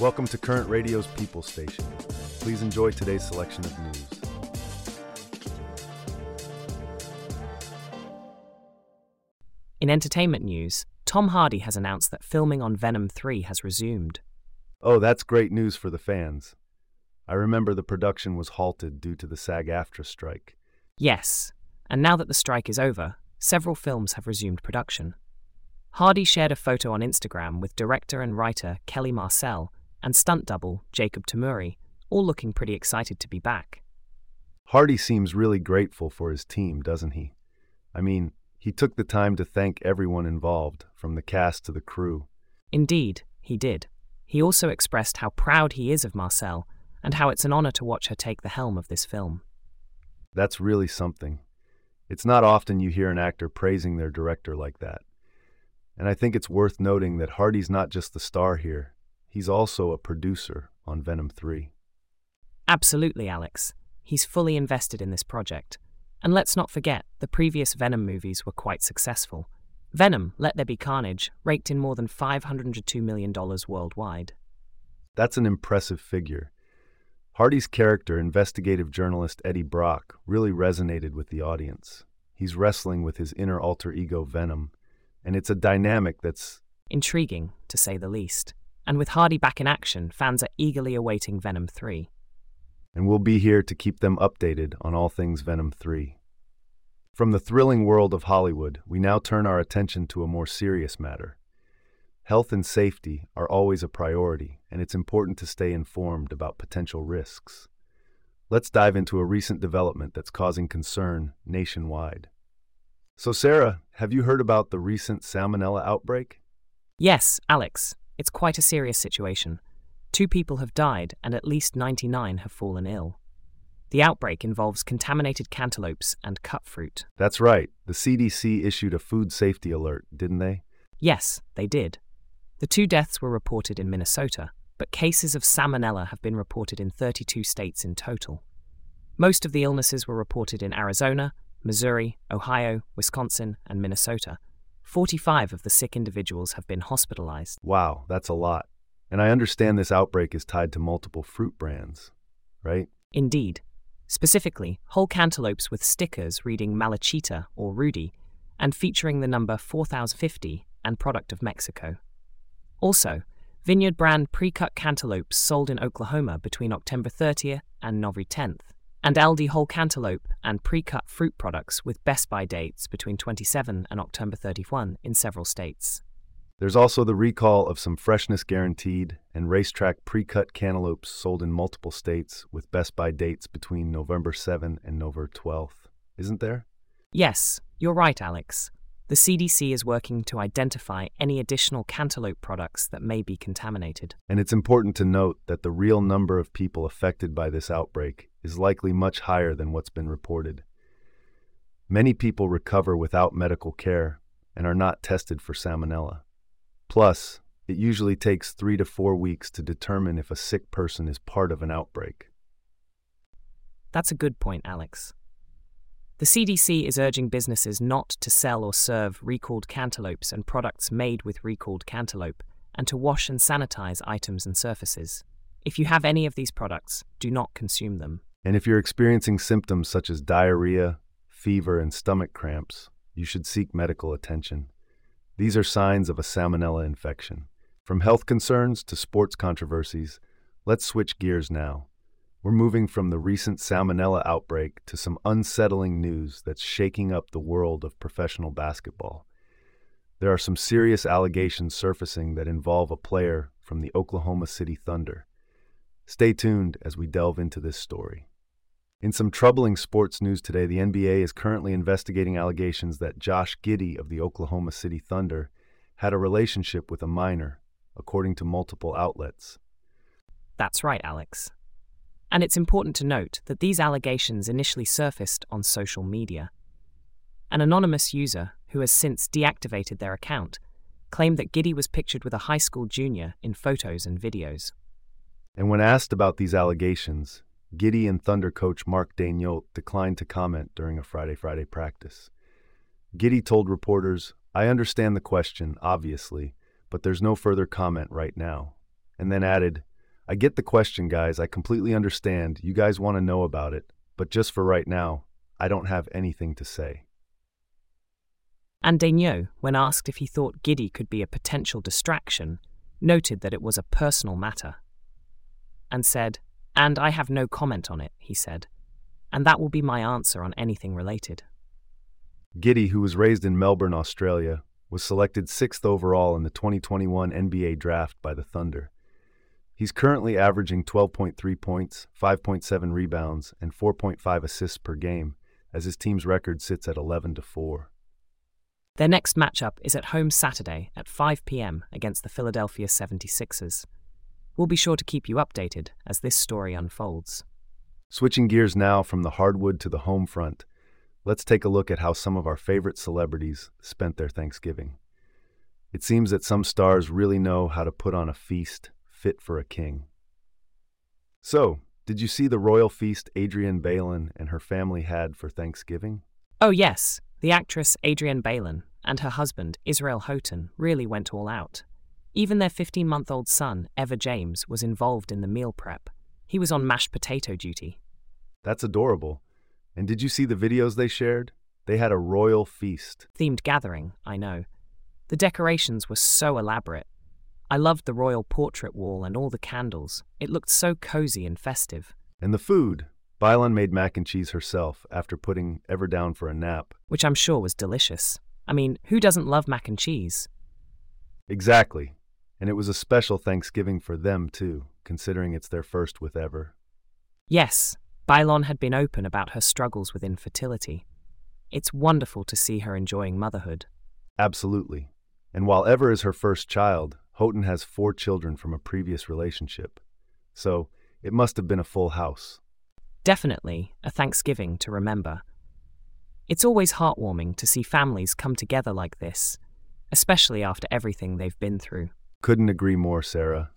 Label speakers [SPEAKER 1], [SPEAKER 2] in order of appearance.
[SPEAKER 1] Welcome to Current Radio's People Station. Please enjoy today's selection of news.
[SPEAKER 2] In entertainment news, Tom Hardy has announced that filming on Venom 3 has resumed.
[SPEAKER 1] Oh, that's great news for the fans. I remember the production was halted due to the SAG AFTRA strike.
[SPEAKER 2] Yes, and now that the strike is over, several films have resumed production. Hardy shared a photo on Instagram with director and writer Kelly Marcel and stunt double Jacob Tomuri, all looking pretty excited to be back.
[SPEAKER 1] Hardy seems really grateful for his team, doesn't he? I mean, he took the time to thank everyone involved, from the cast to the crew.
[SPEAKER 2] Indeed, he did. He also expressed how proud he is of Marcel and how it's an honor to watch her take the helm of this film.
[SPEAKER 1] That's really something. It's not often you hear an actor praising their director like that. And I think it's worth noting that Hardy's not just the star here, he's also a producer on Venom 3.
[SPEAKER 2] Absolutely, Alex. He's fully invested in this project. And let's not forget, the previous Venom movies were quite successful. Venom, Let There Be Carnage, raked in more than $502 million worldwide.
[SPEAKER 1] That's an impressive figure. Hardy's character, investigative journalist Eddie Brock, really resonated with the audience. He's wrestling with his inner alter ego Venom, and it's a dynamic that's
[SPEAKER 2] intriguing, to say the least. And with Hardy back in action, fans are eagerly awaiting Venom 3.
[SPEAKER 1] And we'll be here to keep them updated on all things Venom 3. From the thrilling world of Hollywood, we now turn our attention to a more serious matter. Health and safety are always a priority, and it's important to stay informed about potential risks. Let's dive into a recent development that's causing concern nationwide. So, Sarah, have you heard about the recent salmonella outbreak?
[SPEAKER 2] Yes, Alex. It's quite a serious situation. Two people have died, and at least 99 have fallen ill. The outbreak involves contaminated cantaloupes and cut fruit.
[SPEAKER 1] That's right. The CDC issued a food safety alert, didn't they?
[SPEAKER 2] Yes, they did. The two deaths were reported in Minnesota, but cases of salmonella have been reported in 32 states in total. Most of the illnesses were reported in Arizona, Missouri, Ohio, Wisconsin, and Minnesota. 45 of the sick individuals have been hospitalized.
[SPEAKER 1] Wow, that's a lot. And I understand this outbreak is tied to multiple fruit brands, right?
[SPEAKER 2] Indeed. Specifically, whole cantaloupes with stickers reading Malichita or Rudy and featuring the number 4050 and product of Mexico. Also, Vinyard brand pre cut cantaloupes sold in Oklahoma between October 30th and November 10th and Aldi whole cantaloupe and pre-cut fruit products with best by dates between 27 and October 31 in several states.
[SPEAKER 1] There's also the recall of some freshness guaranteed and RaceTrac pre-cut cantaloupes sold in multiple states with best by dates between November 7 and November 12th. Isn't there?
[SPEAKER 2] Yes, you're right, Alex. The CDC is working to identify any additional cantaloupe products that may be contaminated.
[SPEAKER 1] And it's important to note that the real number of people affected by this outbreak is likely much higher than what's been reported. Many people recover without medical care and are not tested for salmonella. Plus, it usually takes three to four weeks to determine if a sick person is part of an outbreak.
[SPEAKER 2] That's a good point, Alex. The CDC is urging businesses not to sell or serve recalled cantaloupes and products made with recalled cantaloupe, and to wash and sanitize items and surfaces. If you have any of these products, do not consume them.
[SPEAKER 1] And if you're experiencing symptoms such as diarrhea, fever, and stomach cramps, you should seek medical attention. These are signs of a salmonella infection. From health concerns to sports controversies, let's switch gears now. We're moving from the recent salmonella outbreak to some unsettling news that's shaking up the world of professional basketball. There are some serious allegations surfacing that involve a player from the Oklahoma City Thunder. Stay tuned as we delve into this story. In some troubling sports news today, the NBA is currently investigating allegations that Josh Giddey of the Oklahoma City Thunder had a relationship with a minor, according to multiple outlets.
[SPEAKER 2] That's right, Alex. And it's important to note that these allegations initially surfaced on social media. An anonymous user, who has since deactivated their account, claimed that Giddey was pictured with a high school junior in photos and videos.
[SPEAKER 1] And when asked about these allegations, Giddey and Thunder coach Mark Daigneault declined to comment during a Friday Friday practice. Giddey told reporters, I understand the question, obviously, but there's no further comment right now, and then added, I get the question, guys. I completely understand. You guys want to know about it. But just for right now, I don't have anything to say.
[SPEAKER 2] And Daigneault, when asked if he thought Giddey could be a potential distraction, noted that it was a personal matter. And said, And I have no comment on it, he said. And that will be my answer on anything related.
[SPEAKER 1] Giddey, who was raised in Melbourne, Australia, was selected sixth overall in the 2021 NBA draft by the Thunder. He's currently averaging 12.3 points, 5.7 rebounds, and 4.5 assists per game, as his team's record sits at 11 to 4.
[SPEAKER 2] Their next matchup is at home Saturday at 5 p.m. against the Philadelphia 76ers. We'll be sure to keep you updated as this story unfolds.
[SPEAKER 1] Switching gears now from the hardwood to the home front, let's take a look at how some of our favorite celebrities spent their Thanksgiving. It seems that some stars really know how to put on a feast fit for a king. So, did you see the royal feast Adrienne Bailon and her family had for Thanksgiving?
[SPEAKER 2] Oh, yes, the actress Adrienne Bailon and her husband, Israel Houghton, really went all out. Even their 15 month old son, Ever James, was involved in the meal prep. He was on mashed potato duty.
[SPEAKER 1] That's adorable. And did you see the videos they shared? They had a royal feast.
[SPEAKER 2] Themed gathering, I know. The decorations were so elaborate. I loved the royal portrait wall and all the candles. It looked so cozy and festive.
[SPEAKER 1] And the food. Bailon made mac and cheese herself after putting Ever down for a nap.
[SPEAKER 2] Which I'm sure was delicious. I mean, who doesn't love mac and cheese?
[SPEAKER 1] Exactly. And it was a special Thanksgiving for them, too, considering it's their first with Ever.
[SPEAKER 2] Yes, Bailon had been open about her struggles with infertility. It's wonderful to see her enjoying motherhood.
[SPEAKER 1] Absolutely. And while Ever is her first child, Houghton has four children from a previous relationship. So, it must have been a full house.
[SPEAKER 2] Definitely a Thanksgiving to remember. It's always heartwarming to see families come together like this, especially after everything they've been through.
[SPEAKER 1] Couldn't agree more, Sarah.